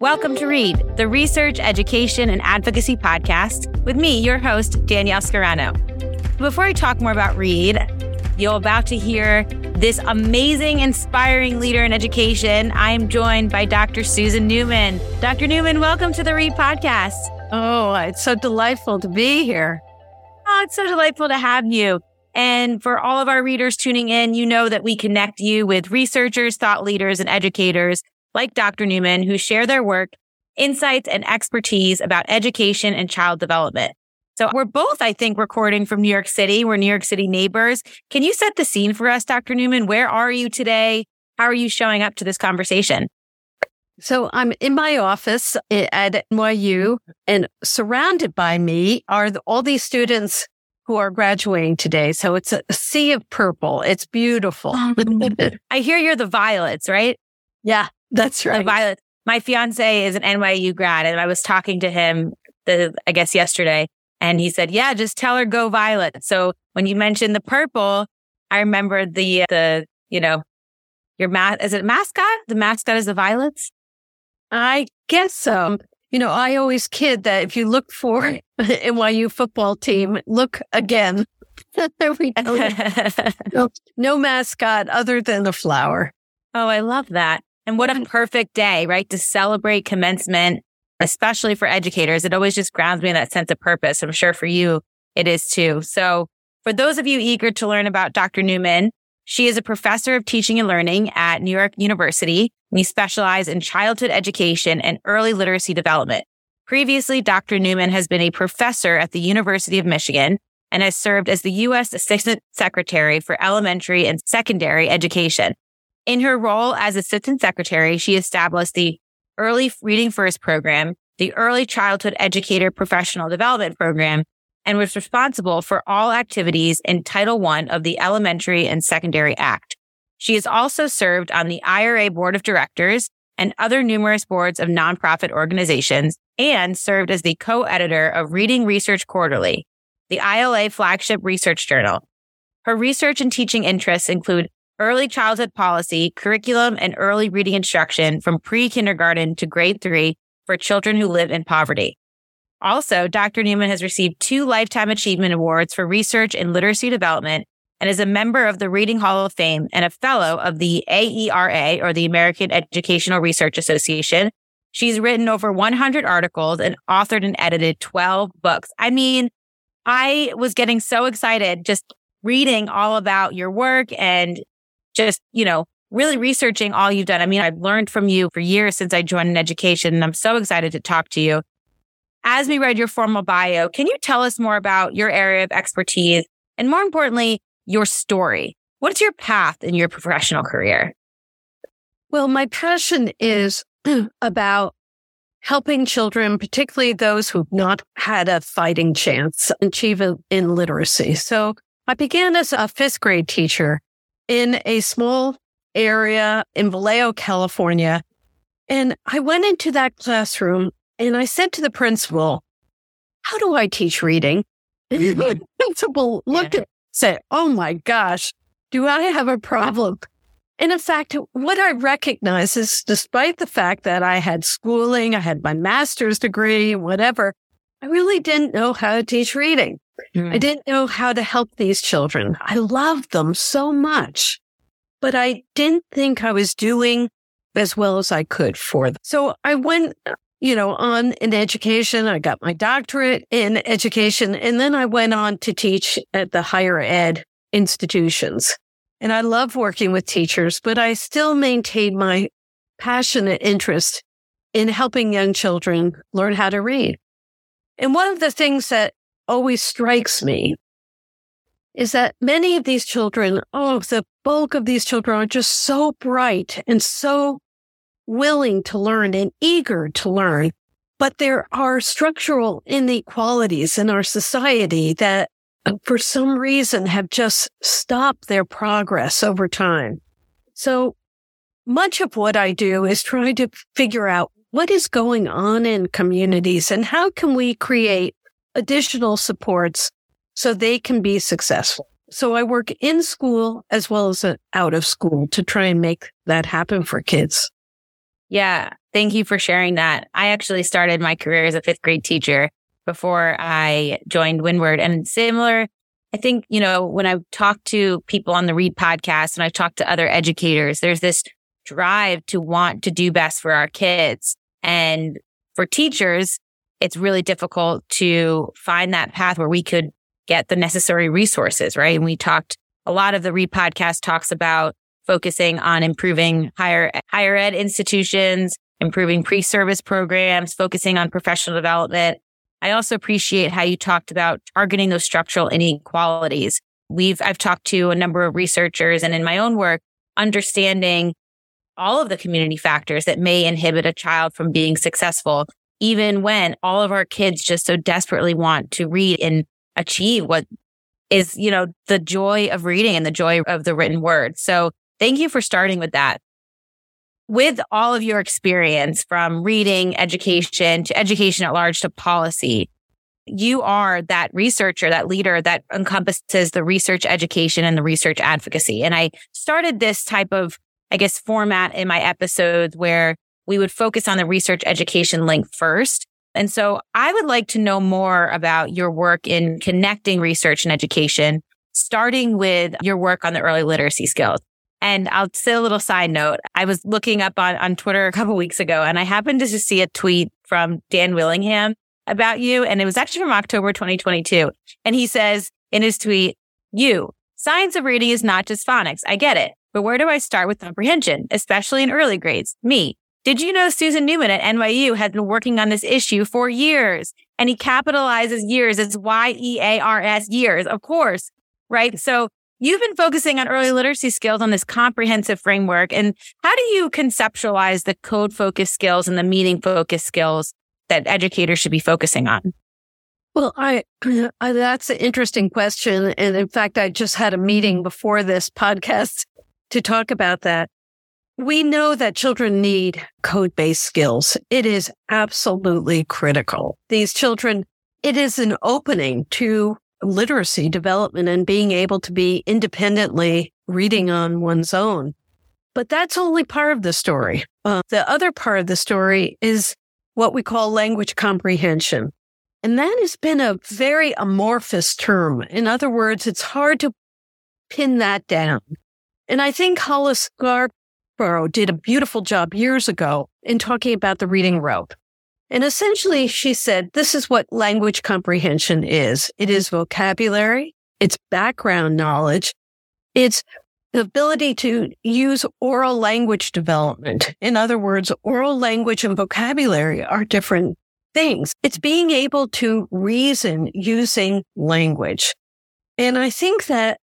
Welcome to Read, the research, education, and advocacy podcast with me, your host, Danielle Scorrano. Before I talk more about Read, you're about to hear this amazing, inspiring leader in education. I am joined by Dr. Susan Neuman. Dr. Neuman, welcome to the Read podcast. Oh, it's so delightful to be here. Oh, it's so delightful to have you. And for all of our readers tuning in, you know that we connect you with researchers, thought leaders, and educators like Dr. Neuman who share their work, insights, and expertise about education and child development. So we're both, I think, recording from New York City. We're New York City neighbors. Can you set the scene for us, Dr. Neuman? Where are you today? How are you showing up to this conversation? So I'm in my office at NYU and surrounded by me are all these students who are graduating today. So it's a sea of purple. It's beautiful. Oh, I hear you're the violets, right? Yeah, that's right. The violets. My fiance is an NYU grad and I was talking to him the, I guess yesterday and he said, yeah, just tell her go violet. So when you mentioned the purple, I remember the, uh, the, you know, your ma- is it mascot? The mascot is the violets? I guess so. You know, I always kid that if you look for NYU football team, look again. we no, no mascot other than the flower. Oh, I love that. And what a mm-hmm. perfect day, right? To celebrate commencement especially for educators. It always just grounds me in that sense of purpose. I'm sure for you, it is too. So for those of you eager to learn about Dr. Neuman, she is a professor of teaching and learning at New York University. We specialize in childhood education and early literacy development. Previously, Dr. Neuman has been a professor at the University of Michigan and has served as the U.S. Assistant Secretary for Elementary and Secondary Education. In her role as Assistant Secretary, she established the Early Reading First program, the Early Childhood Educator Professional Development Program, and was responsible for all activities in Title I of the Elementary and Secondary Act. She has also served on the IRA Board of Directors and other numerous boards of nonprofit organizations and served as the co-editor of Reading Research Quarterly, the ILA flagship research journal. Her research and teaching interests include early childhood policy, curriculum, and early reading instruction from pre-kindergarten to grade three for children who live in poverty. Also, Dr. Neuman has received two Lifetime Achievement Awards for research in literacy development and is a member of the Reading Hall of Fame and a fellow of the AERA or the American Educational Research Association. She's written over 100 articles and authored and edited 12 books. I mean, I was getting so excited just reading all about your work and just, you know, really researching all you've done. I mean, I've learned from you for years since I joined in education, and I'm so excited to talk to you. As we read your formal bio, can you tell us more about your area of expertise and more importantly, your story? What's your path in your professional career? Well, my passion is about helping children, particularly those who've not had a fighting chance, achieve in literacy. So I began as a fifth grade teacher in a small area in Vallejo, California. And I went into that classroom and I said to the principal, how do I teach reading? And the principal looked at me and said, Oh my gosh, do I have a problem? And in fact, what I recognize is despite the fact that I had schooling, I had my master's degree, whatever, I really didn't know how to teach reading. Mm. I didn't know how to help these children. I loved them so much, but I didn't think I was doing as well as I could for them. So I went, you know, on in education. I got my doctorate in education and then I went on to teach at the higher ed institutions. And I love working with teachers, but I still maintain my passionate interest in helping young children learn how to read. And one of the things that always strikes me is that many of these children, oh, the bulk of these children are just so bright and so willing to learn and eager to learn. But there are structural inequalities in our society that for some reason have just stopped their progress over time. So much of what I do is trying to figure out what is going on in communities and how can we create additional supports so they can be successful. So I work in school as well as uh, out of school to try and make that happen for kids. Yeah. Thank you for sharing that. I actually started my career as a fifth grade teacher before I joined Windward and similar. I think, you know, when I talk to people on the Read podcast and I talk to other educators, there's this drive to want to do best for our kids. And for teachers, it's really difficult to find that path where we could get the necessary resources, right? And we talked a lot of the Read podcast talks about focusing on improving higher, higher ed institutions, improving pre-service programs, focusing on professional development. I also appreciate how you talked about targeting those structural inequalities. We've, I've talked to a number of researchers and in my own work, understanding all of the community factors that may inhibit a child from being successful, even when all of our kids just so desperately want to read and achieve what is, you know, the joy of reading and the joy of the written word. So thank you for starting with that. With all of your experience from reading, education to education at large to policy, you are that researcher, that leader that encompasses the research education and the research advocacy. And I started this type of I guess, format in my episodes where we would focus on the research education link first. And so I would like to know more about your work in connecting research and education, starting with your work on the early literacy skills. And I'll say a little side note. I was looking up on, on Twitter a couple weeks ago and I happened to just see a tweet from Dan Willingham about you. And it was actually from October 2022. And he says in his tweet, you, science of reading is not just phonics. I get it. But where do I start with comprehension, especially in early grades? Me. Did you know Susan Neuman at NYU has been working on this issue for years? And he capitalizes years. It's Y-E-A-R-S years, of course, right? So you've been focusing on early literacy skills on this comprehensive framework. And how do you conceptualize the code focused skills and the meaning focused skills that educators should be focusing on? Well, I, I, that's an interesting question. And in fact, I just had a meeting before this podcast to talk about that. We know that children need code based skills. It is absolutely critical. These children, it is an opening to literacy development and being able to be independently reading on one's own. But that's only part of the story. Uh, the other part of the story is what we call language comprehension. And that has been a very amorphous term. In other words, it's hard to pin that down. And I think Hollis Scarborough did a beautiful job years ago in talking about the reading rope. And essentially, she said, this is what language comprehension is. It is vocabulary. It's background knowledge. It's the ability to use oral language development. In other words, oral language and vocabulary are different things. It's being able to reason using language. And I think that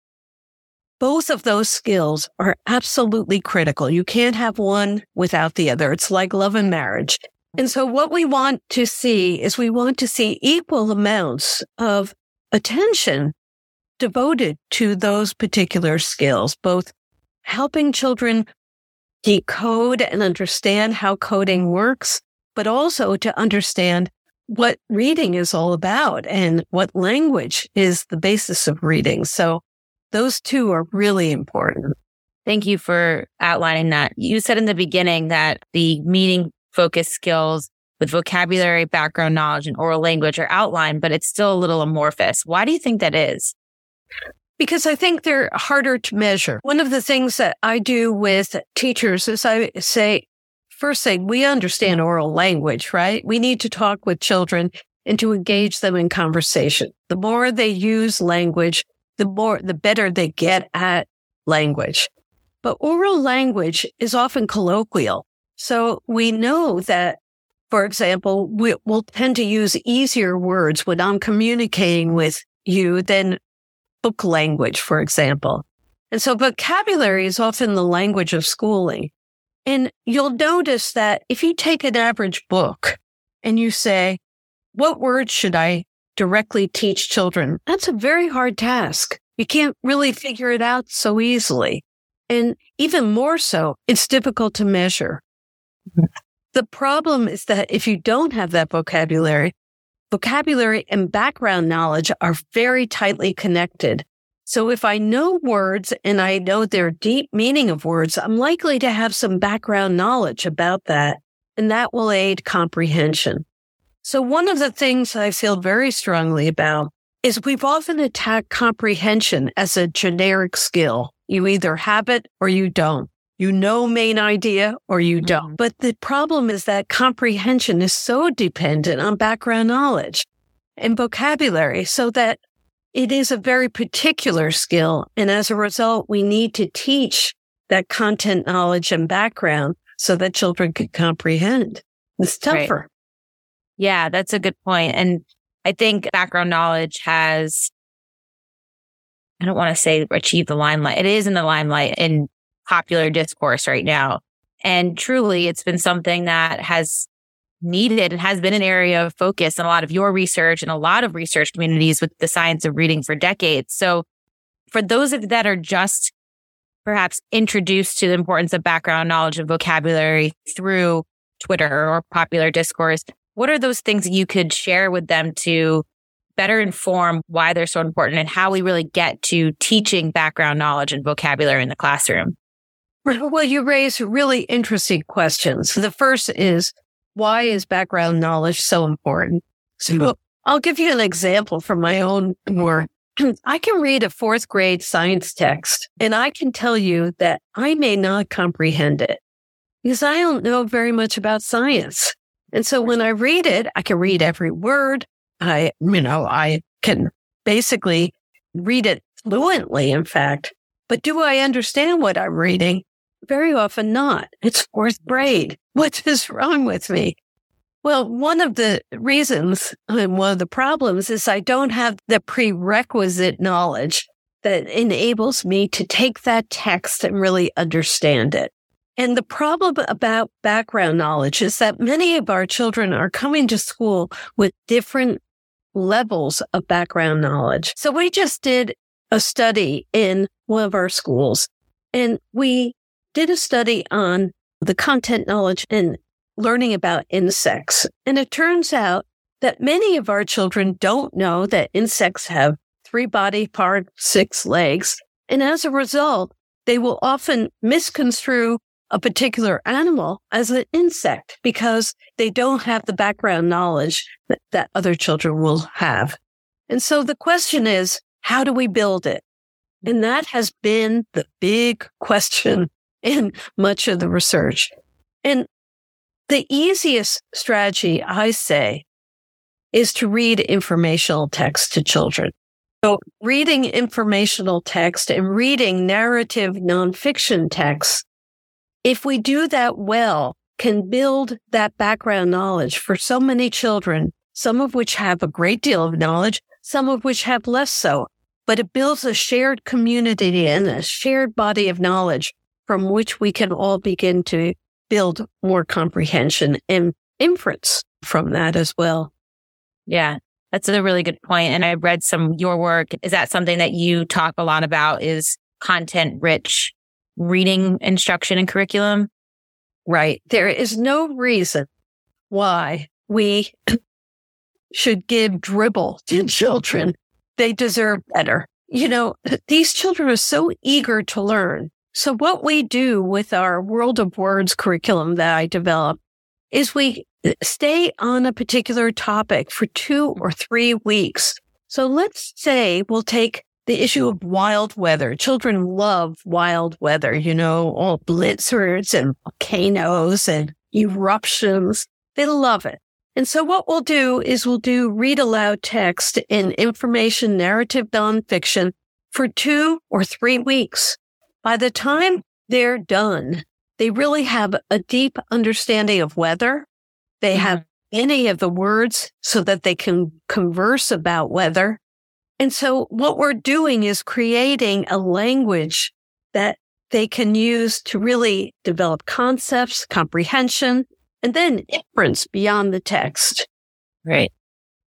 both of those skills are absolutely critical. You can't have one without the other. It's like love and marriage. And so what we want to see is we want to see equal amounts of attention devoted to those particular skills, both helping children decode and understand how coding works, but also to understand what reading is all about and what language is the basis of reading. So those two are really important. Thank you for outlining that. You said in the beginning that the meaning focused skills with vocabulary, background knowledge, and oral language are outlined, but it's still a little amorphous. Why do you think that is? Because I think they're harder to measure. One of the things that I do with teachers is I say, first thing, we understand oral language, right? We need to talk with children and to engage them in conversation. The more they use language, the more, the better they get at language. But oral language is often colloquial. So we know that, for example, we, will tend to use easier words when I'm communicating with you than book language, for example. And so vocabulary is often the language of schooling. And you'll notice that if you take an average book and you say, what words should I directly teach children, that's a very hard task. You can't really figure it out so easily. And even more so, it's difficult to measure. The problem is that if you don't have that vocabulary, vocabulary and background knowledge are very tightly connected. So if I know words and I know their deep meaning of words, I'm likely to have some background knowledge about that. and that will aid comprehension. So one of the things I feel very strongly about is we've often attacked comprehension as a generic skill. You either have it or you don't. You know main idea or you don't. Mm-hmm. But the problem is that comprehension is so dependent on background knowledge and vocabulary so that it is a very particular skill. And as a result, we need to teach that content knowledge and background so that children can comprehend. It's tougher. Right. Yeah, that's a good point. And I think background knowledge has, I don't want to say achieve the limelight. It is in the limelight in popular discourse right now. And truly, it's been something that has needed and has been an area of focus in a lot of your research and a lot of research communities with the science of reading for decades. So for those of that are just perhaps introduced to the importance of background knowledge and vocabulary through Twitter or popular discourse, what are those things that you could share with them to better inform why they're so important and how we really get to teaching background knowledge and vocabulary in the classroom? Well, you raise really interesting questions. The first is why is background knowledge so important? So I'll give you an example from my own work. I can read a fourth grade science text and I can tell you that I may not comprehend it because I don't know very much about science. And so when I read it, I can read every word. I, you know, I can basically read it fluently, in fact. But do I understand what I'm reading? Very often not. It's fourth grade. What is wrong with me? Well, one of the reasons and one of the problems is I don't have the prerequisite knowledge that enables me to take that text and really understand it. And the problem about background knowledge is that many of our children are coming to school with different levels of background knowledge. So we just did a study in one of our schools and we did a study on the content knowledge and learning about insects. And it turns out that many of our children don't know that insects have three body parts, six legs. And as a result, they will often misconstrue a particular animal as an insect because they don't have the background knowledge that, that other children will have. And so the question is, how do we build it? And that has been the big question in much of the research. And the easiest strategy, I say, is to read informational text to children. So reading informational text and reading narrative nonfiction text, if we do that well, can build that background knowledge for so many children, some of which have a great deal of knowledge, some of which have less so. But it builds a shared community and a shared body of knowledge from which we can all begin to build more comprehension and inference from that as well. Yeah, that's a really good point. And I read some your work. Is that something that you talk a lot about is content rich reading instruction and curriculum? Right. There is no reason why we should give dribble to children. They deserve better. You know, these children are so eager to learn. So what we do with our World of Words curriculum that I developed is we uh, stay on a particular topic for two or three weeks. So let's say we'll take the issue of wild weather. Children love wild weather, you know, all blizzards and volcanoes and eruptions. They love it. And so what we'll do is we'll do read aloud text in information narrative nonfiction for two or three weeks. By the time they're done, they really have a deep understanding of weather. They mm-hmm. have any of the words so that they can converse about weather. And so what we're doing is creating a language that they can use to really develop concepts, comprehension, and then inference beyond the text. Right.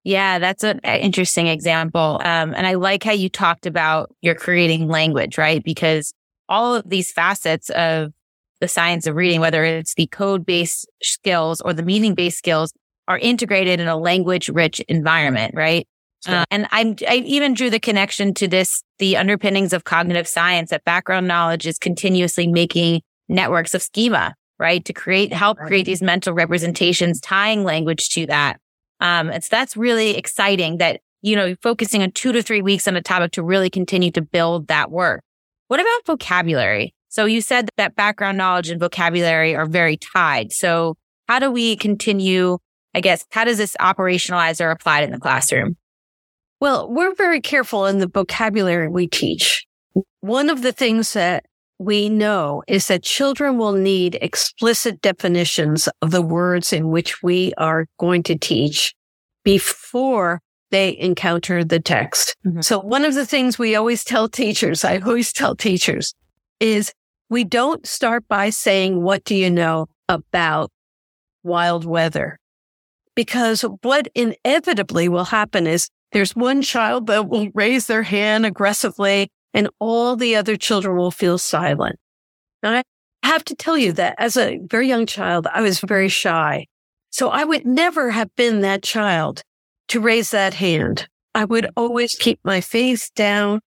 Yeah, that's an interesting example. Um, and I like how you talked about you're creating language, right? Because all of these facets of the science of reading, whether it's the code based skills or the meaning based skills are integrated in a language rich environment, right? Uh, and I'm, I even drew the connection to this, the underpinnings of cognitive science that background knowledge is continuously making networks of schema, right? To create, help create these mental representations, tying language to that. Um, it's, that's really exciting that, you know, focusing on two to three weeks on a topic to really continue to build that work. What about vocabulary? So you said that background knowledge and vocabulary are very tied. So how do we continue? I guess, how does this operationalize or applied in the classroom? Well, we're very careful in the vocabulary we teach. One of the things that we know is that children will need explicit definitions of the words in which we are going to teach before they encounter the text. Mm-hmm. So one of the things we always tell teachers, I always tell teachers is we don't start by saying, what do you know about wild weather? Because what inevitably will happen is there's one child that will raise their hand aggressively and all the other children will feel silent. Now, I have to tell you that as a very young child, I was very shy. So I would never have been that child to raise that hand. I would always keep my face down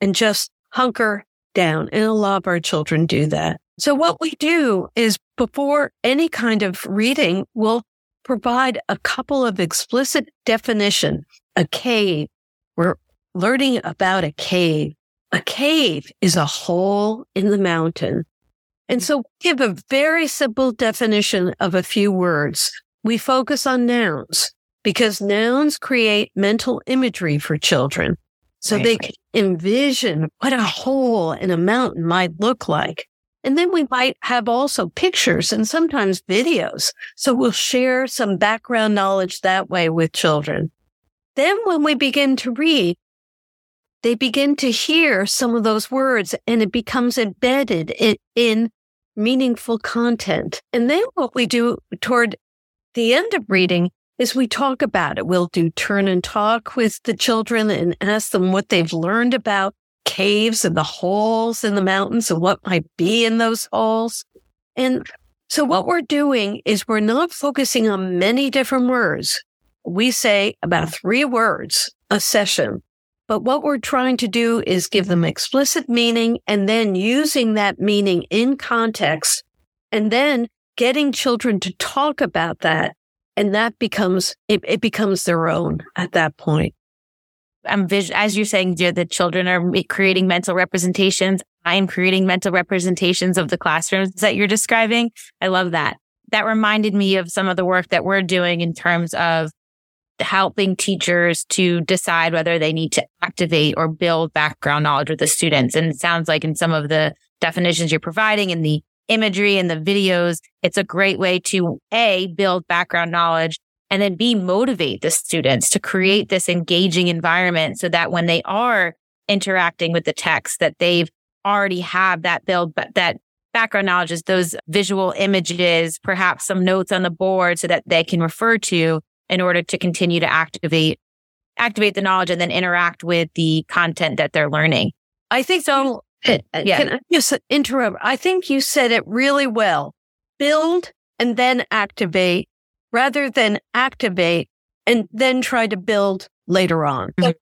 and just hunker down. And a lot of our children do that. So what we do is before any kind of reading, we'll provide a couple of explicit definition. A cave. We're learning about a cave. A cave is a hole in the mountain. And so give a very simple definition of a few words. We focus on nouns because nouns create mental imagery for children. So right, they can envision what a hole in a mountain might look like. And then we might have also pictures and sometimes videos. So we'll share some background knowledge that way with children. Then when we begin to read, they begin to hear some of those words and it becomes embedded in, in meaningful content. And then what we do toward the end of reading is we talk about it. We'll do turn and talk with the children and ask them what they've learned about caves and the holes in the mountains and what might be in those holes. And so what we're doing is we're not focusing on many different words. We say about three words a session but what we're trying to do is give them explicit meaning and then using that meaning in context and then getting children to talk about that. And that becomes, it, it becomes their own at that point. I'm as you're saying, dear, the children are creating mental representations. I am creating mental representations of the classrooms that you're describing. I love that. That reminded me of some of the work that we're doing in terms of helping teachers to decide whether they need to activate or build background knowledge with the students. And it sounds like in some of the definitions you're providing in the imagery and the videos, it's a great way to A, build background knowledge and then B, motivate the students to create this engaging environment so that when they are interacting with the text that they've already have that build, but that background knowledge is those visual images, perhaps some notes on the board so that they can refer to in order to continue to activate activate the knowledge and then interact with the content that they're learning. I think so. Uh, yeah. Can I just interrupt? I think you said it really well. Build and then activate rather than activate and then try to build later on. Mm-hmm. So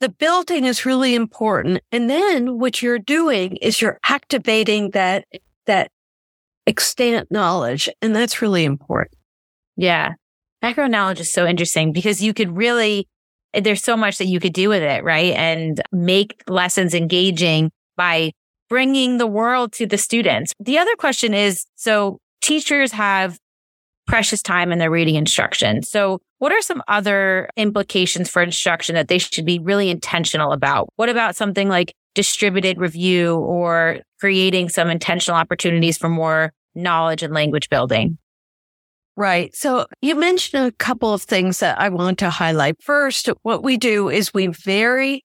the building is really important. And then what you're doing is you're activating that, that extant knowledge. And that's really important. Yeah. Background knowledge is so interesting because you could really, there's so much that you could do with it, right? And make lessons engaging by bringing the world to the students. The other question is, so teachers have precious time in their reading instruction. So what are some other implications for instruction that they should be really intentional about? What about something like distributed review or creating some intentional opportunities for more knowledge and language building? Right. So you mentioned a couple of things that I want to highlight. First, what we do is we vary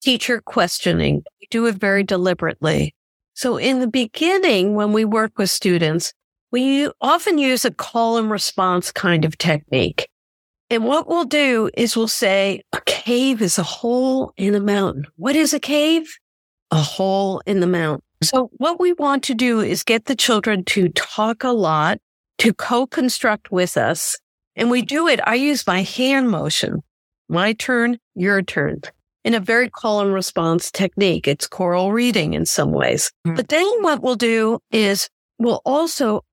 teacher questioning. We do it very deliberately. So in the beginning, when we work with students, we often use a call and response kind of technique. And what we'll do is we'll say a cave is a hole in a mountain. What is a cave? A hole in the mountain. So what we want to do is get the children to talk a lot to co-construct with us. And we do it. I use my hand motion, my turn, your turn in a very call and response technique. It's choral reading in some ways. Mm-hmm. But then what we'll do is we'll also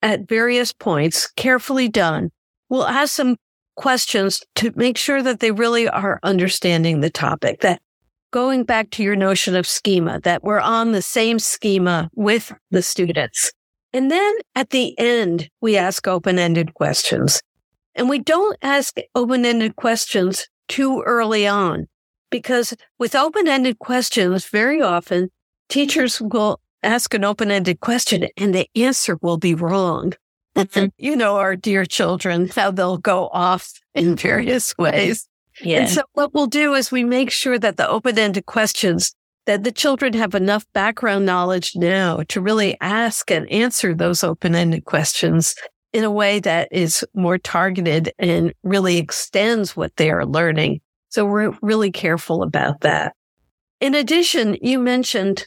at various points, carefully done, we'll ask some questions to make sure that they really are understanding the topic, that going back to your notion of schema, that we're on the same schema with the students. And then at the end, we ask open-ended questions. And we don't ask open-ended questions too early on because with open-ended questions, very often teachers will ask an open-ended question and the answer will be wrong. Mm-hmm. you know, our dear children, how they'll go off in various ways. Yeah. And so what we'll do is we make sure that the open-ended questions that the children have enough background knowledge now to really ask and answer those open-ended questions in a way that is more targeted and really extends what they are learning. So we're really careful about that. In addition, you mentioned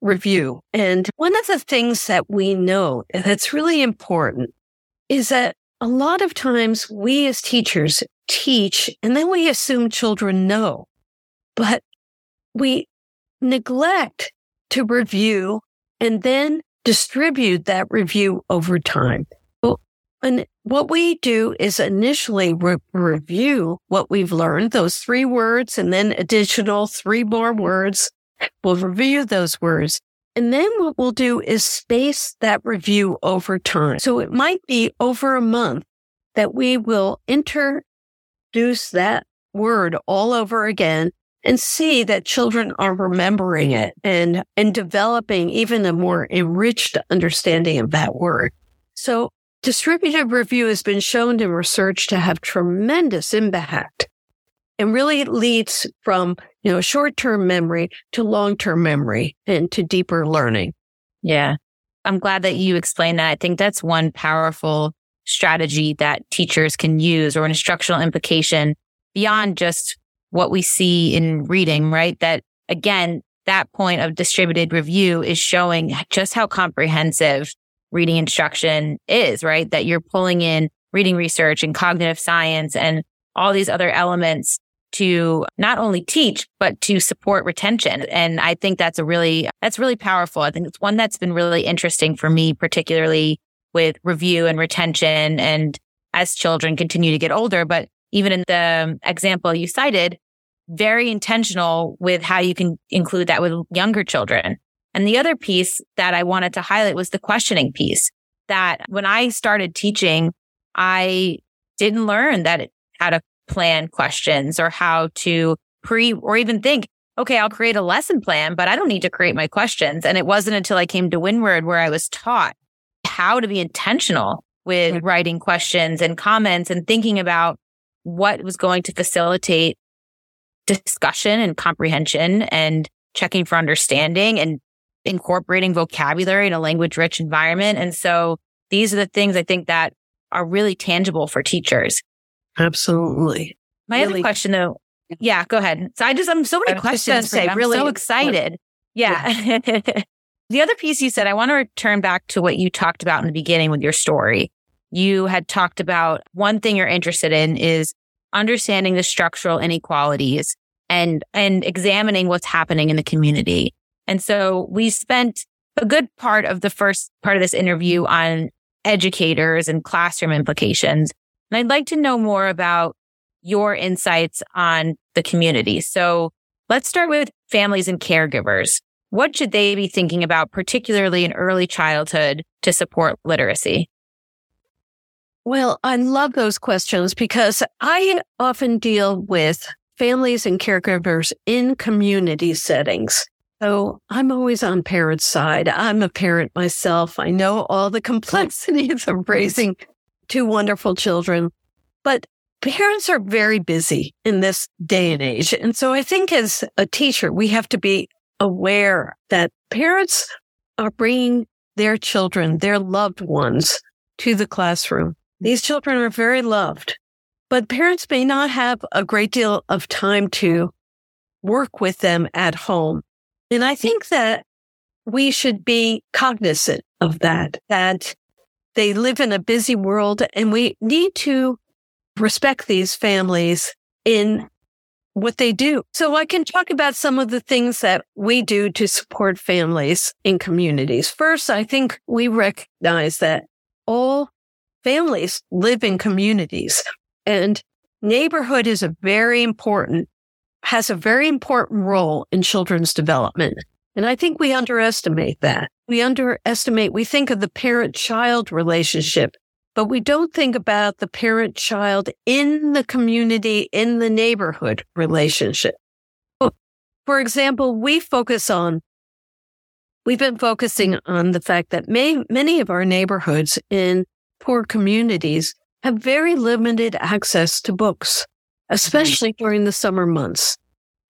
review. And one of the things that we know that's really important is that a lot of times we as teachers teach and then we assume children know, but we neglect to review and then distribute that review over time. And what we do is initially re- review what we've learned, those three words, and then additional three more words We'll review those words. And then what we'll do is space that review over time. So it might be over a month that we will introduce that word all over again and see that children are remembering it and, and developing even a more enriched understanding of that word. So distributed review has been shown in research to have tremendous impact and really leads from, you know, short-term memory to long-term memory and to deeper learning. Yeah. I'm glad that you explained that. I think that's one powerful strategy that teachers can use or an instructional implication beyond just what we see in reading, right? That again, that point of distributed review is showing just how comprehensive reading instruction is, right? That you're pulling in reading research and cognitive science and all these other elements to not only teach, but to support retention. And I think that's a really, that's really powerful. I think it's one that's been really interesting for me, particularly with review and retention and as children continue to get older. But even in the example you cited, very intentional with how you can include that with younger children. And the other piece that I wanted to highlight was the questioning piece that when I started teaching, I didn't learn that how to plan questions or how to pre or even think, okay, I'll create a lesson plan, but I don't need to create my questions. And it wasn't until I came to Windward where I was taught how to be intentional with writing questions and comments and thinking about what was going to facilitate discussion and comprehension and checking for understanding and incorporating vocabulary in a language rich environment. And so these are the things I think that are really tangible for teachers. Absolutely. My really. other question though, yeah, go ahead. So I just, I'm so many questions. Say, I'm really so excited. Yeah. yeah. the other piece you said, I want to return back to what you talked about in the beginning with your story. You had talked about one thing you're interested in is understanding the structural inequalities and, and examining what's happening in the community. And so we spent a good part of the first part of this interview on educators and classroom implications. And I'd like to know more about your insights on the community. So let's start with families and caregivers. What should they be thinking about, particularly in early childhood to support literacy? Well, I love those questions because I often deal with families and caregivers in community settings. So I'm always on parents' side. I'm a parent myself. I know all the complexities of raising two wonderful children. But parents are very busy in this day and age. And so I think as a teacher, we have to be aware that parents are bringing their children, their loved ones to the classroom. These children are very loved, but parents may not have a great deal of time to work with them at home. And I think that we should be cognizant of that, that they live in a busy world and we need to respect these families in what they do. So I can talk about some of the things that we do to support families in communities. First, I think we recognize that all families live in communities and neighborhood is a very important, has a very important role in children's development. And I think we underestimate that. We underestimate, we think of the parent child relationship, but we don't think about the parent child in the community, in the neighborhood relationship. For example, we focus on, we've been focusing on the fact that may, many of our neighborhoods in poor communities have very limited access to books, especially mm-hmm. during the summer months.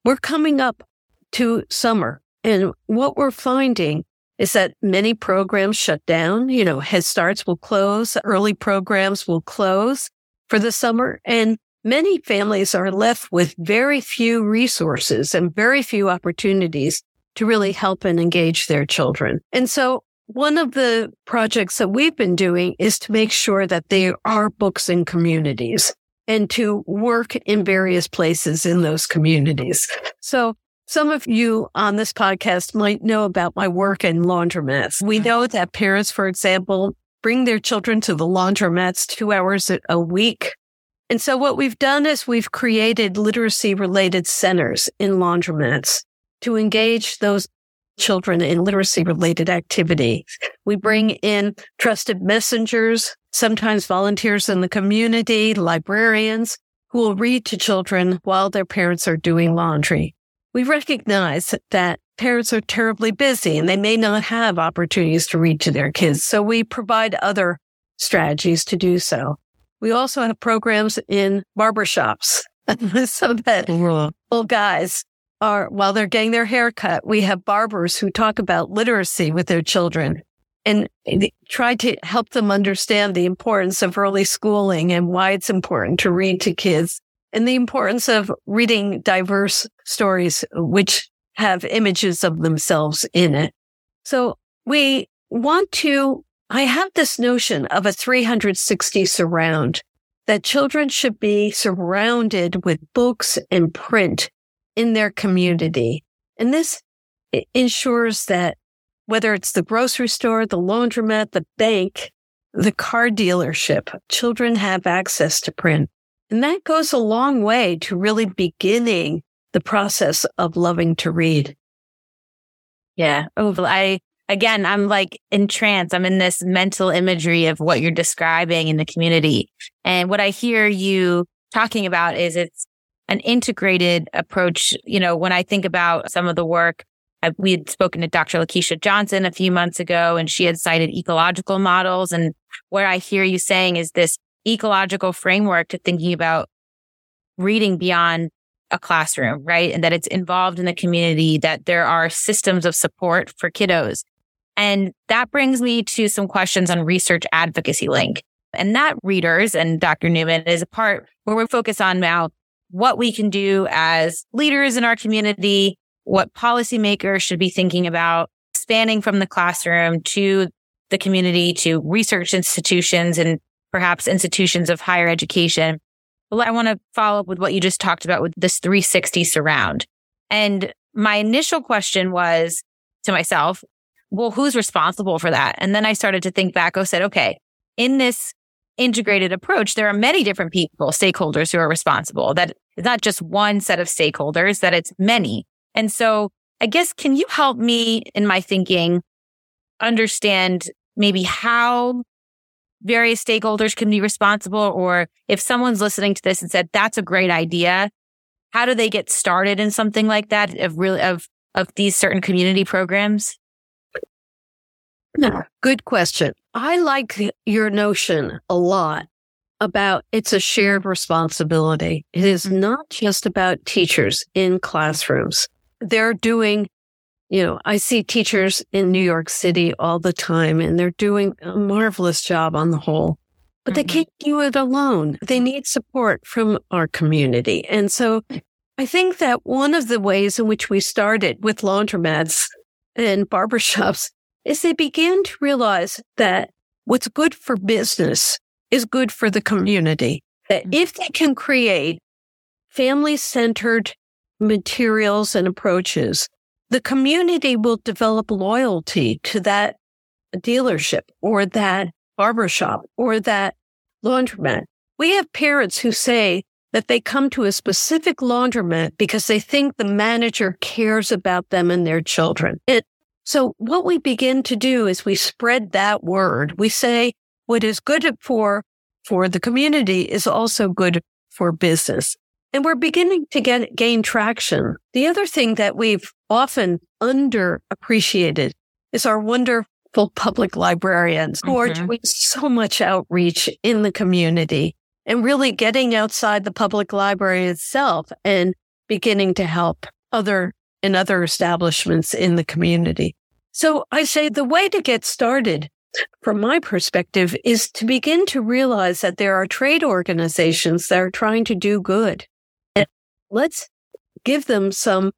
We're coming up to summer and what we're finding is that many programs shut down. You know, Head Starts will close, early programs will close for the summer and many families are left with very few resources and very few opportunities to really help and engage their children. And so one of the projects that we've been doing is to make sure that there are books in communities and to work in various places in those communities. So some of you on this podcast might know about my work in laundromats. We know that parents, for example, bring their children to the laundromats two hours a week and so what we've done is we've created literacy related centers in laundromats to engage those children in literacy related activities. We bring in trusted messengers, sometimes volunteers in the community, librarians who will read to children while their parents are doing laundry. We recognize that parents are terribly busy and they may not have opportunities to read to their kids. So we provide other strategies to do so. We also have programs in barbershops so that little guys are, while they're getting their hair cut, we have barbers who talk about literacy with their children and try to help them understand the importance of early schooling and why it's important to read to kids and the importance of reading diverse stories, which have images of themselves in it. So we want to I have this notion of a 360 surround that children should be surrounded with books and print in their community. And this ensures that whether it's the grocery store, the laundromat, the bank, the car dealership, children have access to print. And that goes a long way to really beginning the process of loving to read. Yeah. Oh, I again, I'm like entranced. I'm in this mental imagery of what you're describing in the community. And what I hear you talking about is it's an integrated approach. You know, when I think about some of the work, I, we had spoken to Dr. Lakeisha Johnson a few months ago, and she had cited ecological models. And what I hear you saying is this ecological framework to thinking about reading beyond a classroom, right? And that it's involved in the community, that there are systems of support for kiddos. And that brings me to some questions on Research Advocacy Link. And that readers and Dr. Neuman is a part where we focus on now what we can do as leaders in our community, what policymakers should be thinking about spanning from the classroom to the community to research institutions and perhaps institutions of higher education. But I want to follow up with what you just talked about with this 360 surround. And my initial question was to myself, well, who's responsible for that? And then I started to think back. I said, okay, in this integrated approach, there are many different people, stakeholders who are responsible. That it's not just one set of stakeholders, that it's many. And so I guess, can you help me in my thinking understand maybe how various stakeholders can be responsible? Or if someone's listening to this and said, that's a great idea, how do they get started in something like that of really, of, of these certain community programs? Good question. I like your notion a lot about it's a shared responsibility. It is mm-hmm. not just about teachers in classrooms. They're doing, you know, I see teachers in New York City all the time and they're doing a marvelous job on the whole, but mm-hmm. they can't do it alone. They need support from our community. And so I think that one of the ways in which we started with laundromats and barbershops is they began to realize that what's good for business is good for the community. That mm-hmm. if they can create family centered materials and approaches, the community will develop loyalty to that dealership or that barbershop or that laundromat. We have parents who say that they come to a specific laundromat because they think the manager cares about them and their children. It, so what we begin to do is we spread that word. We say what is good for, for the community is also good for business. And we're beginning to get gain traction. The other thing that we've often underappreciated is our wonderful public librarians who are mm-hmm. doing so much outreach in the community and really getting outside the public library itself and beginning to help other and other establishments in the community. So I say the way to get started from my perspective is to begin to realize that there are trade organizations that are trying to do good let's give them some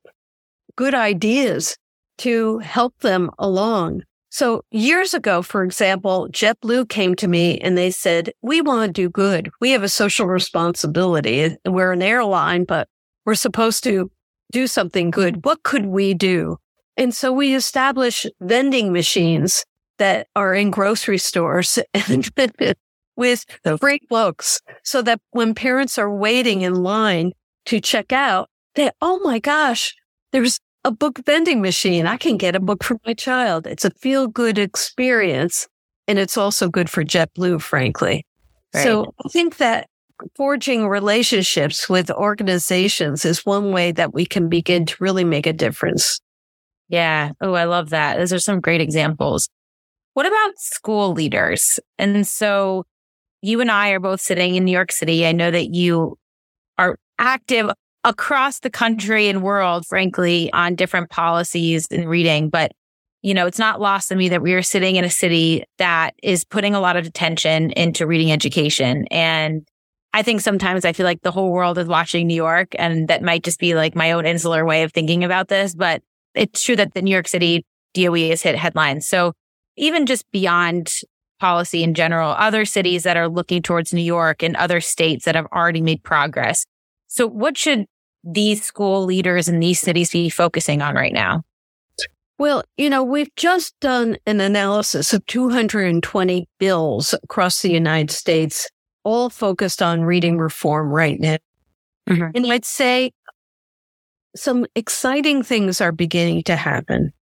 good ideas to help them along. So years ago, for example, JetBlue came to me and they said, we want to do good. We have a social responsibility. We're an airline, but we're supposed to do something good. What could we do? And so we established vending machines that are in grocery stores with free books so that when parents are waiting in line to check out that, oh my gosh, there's a book vending machine. I can get a book for my child. It's a feel good experience. And it's also good for JetBlue, frankly. Right. So I think that forging relationships with organizations is one way that we can begin to really make a difference. Yeah. Oh, I love that. Those are some great examples. What about school leaders? And so you and I are both sitting in New York City. I know that you are active across the country and world, frankly, on different policies and reading. But, you know, it's not lost on me that we are sitting in a city that is putting a lot of attention into reading education. And I think sometimes I feel like the whole world is watching New York and that might just be like my own insular way of thinking about this. But it's true that the New York City DOE has hit headlines. So even just beyond policy in general, other cities that are looking towards New York and other states that have already made progress so what should these school leaders in these cities be focusing on right now? Well, you know, we've just done an analysis of 220 bills across the United States, all focused on reading reform right now. Mm-hmm. And I'd say some exciting things are beginning to happen.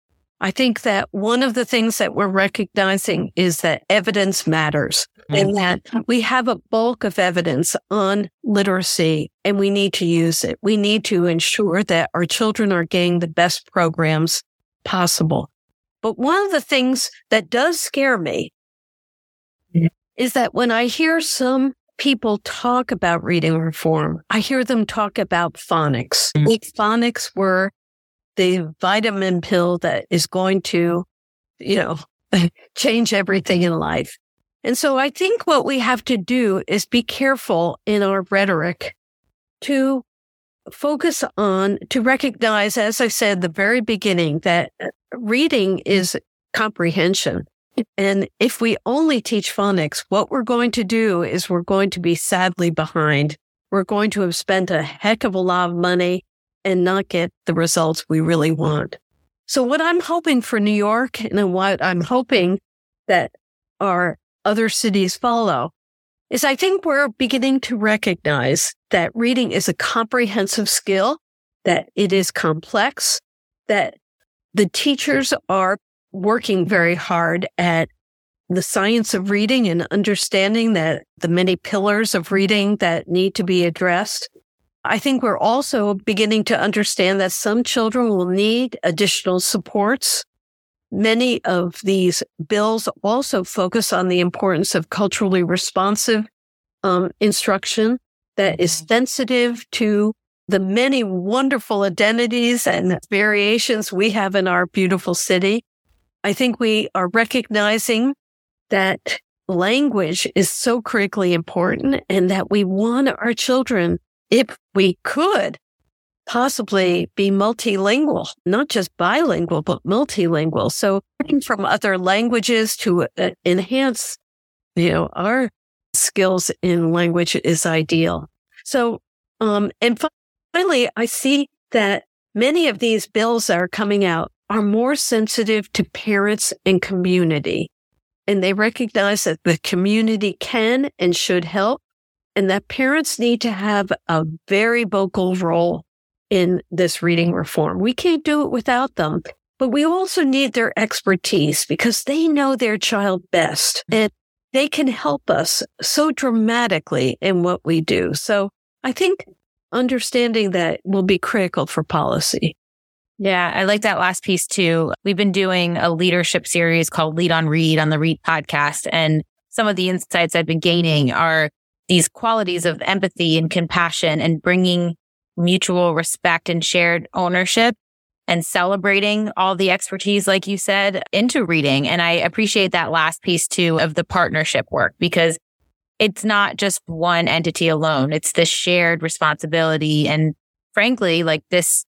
I think that one of the things that we're recognizing is that evidence matters mm-hmm. and that we have a bulk of evidence on literacy and we need to use it. We need to ensure that our children are getting the best programs possible. But one of the things that does scare me mm-hmm. is that when I hear some people talk about reading reform, I hear them talk about phonics. Mm-hmm. Phonics were the vitamin pill that is going to, you know, change everything in life. And so I think what we have to do is be careful in our rhetoric to focus on, to recognize, as I said the very beginning, that reading is comprehension. And if we only teach phonics, what we're going to do is we're going to be sadly behind. We're going to have spent a heck of a lot of money and not get the results we really want. So what I'm hoping for New York and what I'm hoping that our other cities follow is I think we're beginning to recognize that reading is a comprehensive skill, that it is complex, that the teachers are working very hard at the science of reading and understanding that the many pillars of reading that need to be addressed. I think we're also beginning to understand that some children will need additional supports. Many of these bills also focus on the importance of culturally responsive um, instruction that is mm-hmm. sensitive to the many wonderful identities and variations we have in our beautiful city. I think we are recognizing that language is so critically important and that we want our children if we could possibly be multilingual, not just bilingual, but multilingual. So from other languages to uh, enhance, you know, our skills in language is ideal. So, um, and finally, I see that many of these bills that are coming out are more sensitive to parents and community. and they recognize that the community can and should help and that parents need to have a very vocal role in this reading reform. We can't do it without them, but we also need their expertise because they know their child best and they can help us so dramatically in what we do. So I think understanding that will be critical for policy. Yeah, I like that last piece too. We've been doing a leadership series called Lead on Read on the Read podcast. And some of the insights I've been gaining are these qualities of empathy and compassion and bringing mutual respect and shared ownership and celebrating all the expertise, like you said, into reading. And I appreciate that last piece too of the partnership work because it's not just one entity alone. It's this shared responsibility. And frankly, like this,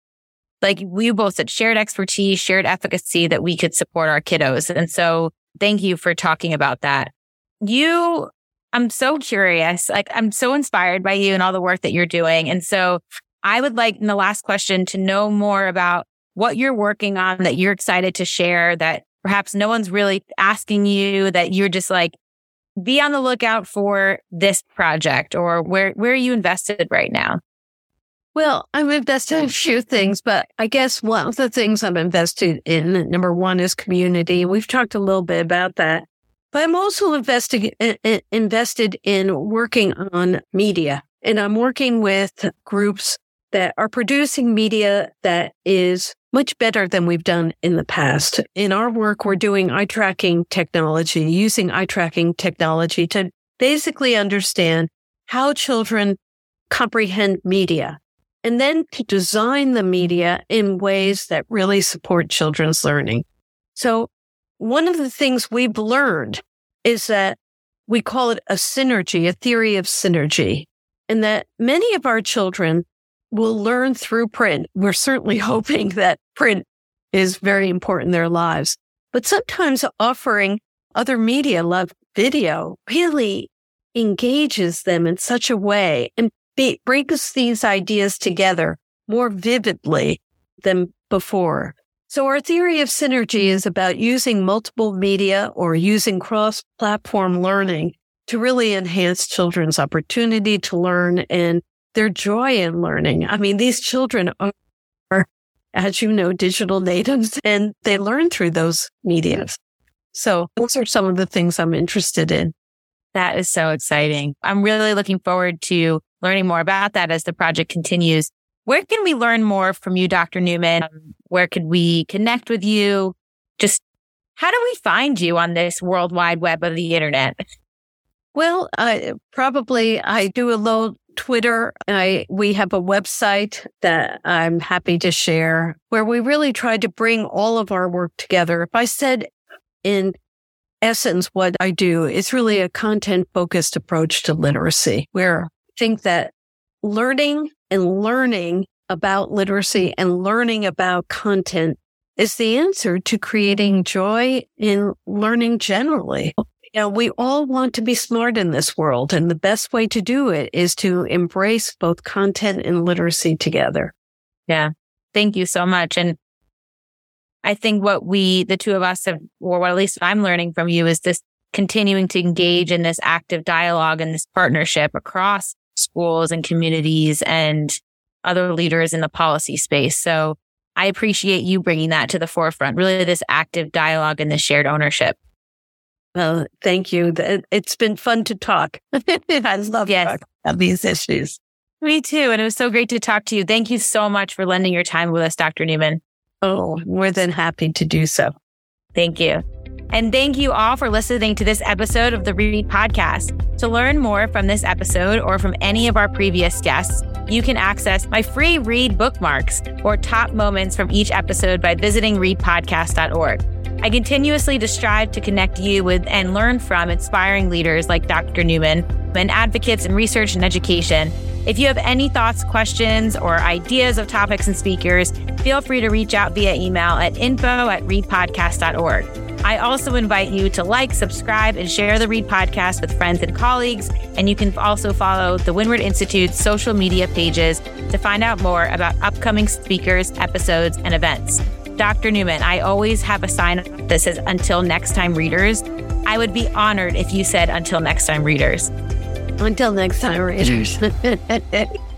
like we both said, shared expertise, shared efficacy that we could support our kiddos. And so thank you for talking about that. You, I'm so curious. Like I'm so inspired by you and all the work that you're doing. And so I would like in the last question to know more about what you're working on that you're excited to share that perhaps no one's really asking you that you're just like, be on the lookout for this project or where, where are you invested right now? Well, I'm invested in a few things, but I guess one of the things I'm invested in, number one is community. We've talked a little bit about that, but I'm also invested, invested in working on media and I'm working with groups that are producing media that is much better than we've done in the past. In our work, we're doing eye tracking technology, using eye tracking technology to basically understand how children comprehend media and then to design the media in ways that really support children's learning. So one of the things we've learned is that we call it a synergy, a theory of synergy, and that many of our children will learn through print. We're certainly hoping that print is very important in their lives, but sometimes offering other media like video really engages them in such a way and be, brings these ideas together more vividly than before. So our theory of synergy is about using multiple media or using cross platform learning to really enhance children's opportunity to learn and their joy in learning. I mean, these children are, as you know, digital natives and they learn through those mediums. So those are some of the things I'm interested in. That is so exciting. I'm really looking forward to learning more about that as the project continues. Where can we learn more from you, Dr. Neuman? Um, where could we connect with you? Just how do we find you on this worldwide web of the internet? Well, I probably I do a little Twitter. I, we have a website that I'm happy to share where we really try to bring all of our work together. If I said in essence, what I do it's really a content focused approach to literacy where I think that learning and learning about literacy and learning about content is the answer to creating joy in learning generally you know, we all want to be smart in this world. And the best way to do it is to embrace both content and literacy together. Yeah. Thank you so much. And I think what we, the two of us have, or what at least I'm learning from you is this continuing to engage in this active dialogue and this partnership across schools and communities and other leaders in the policy space. So I appreciate you bringing that to the forefront, really this active dialogue and this shared ownership. Well, thank you. It's been fun to talk. I love yes. talking about these issues. Me too. And it was so great to talk to you. Thank you so much for lending your time with us, Dr. Neuman. Oh, more than happy to do so. Thank you. And thank you all for listening to this episode of the Read Podcast. To learn more from this episode or from any of our previous guests, you can access my free Read bookmarks or top moments from each episode by visiting readpodcast.org. I continuously strive to connect you with and learn from inspiring leaders like Dr. Neuman and advocates in research and education. If you have any thoughts, questions, or ideas of topics and speakers, feel free to reach out via email at info at readpodcast.org. I also invite you to like, subscribe, and share the Read Podcast with friends and colleagues. And you can also follow the Windward Institute's social media pages to find out more about upcoming speakers, episodes, and events. Dr. Neuman, I always have a sign that says, until next time, readers. I would be honored if you said until next time, readers. Until next time, readers.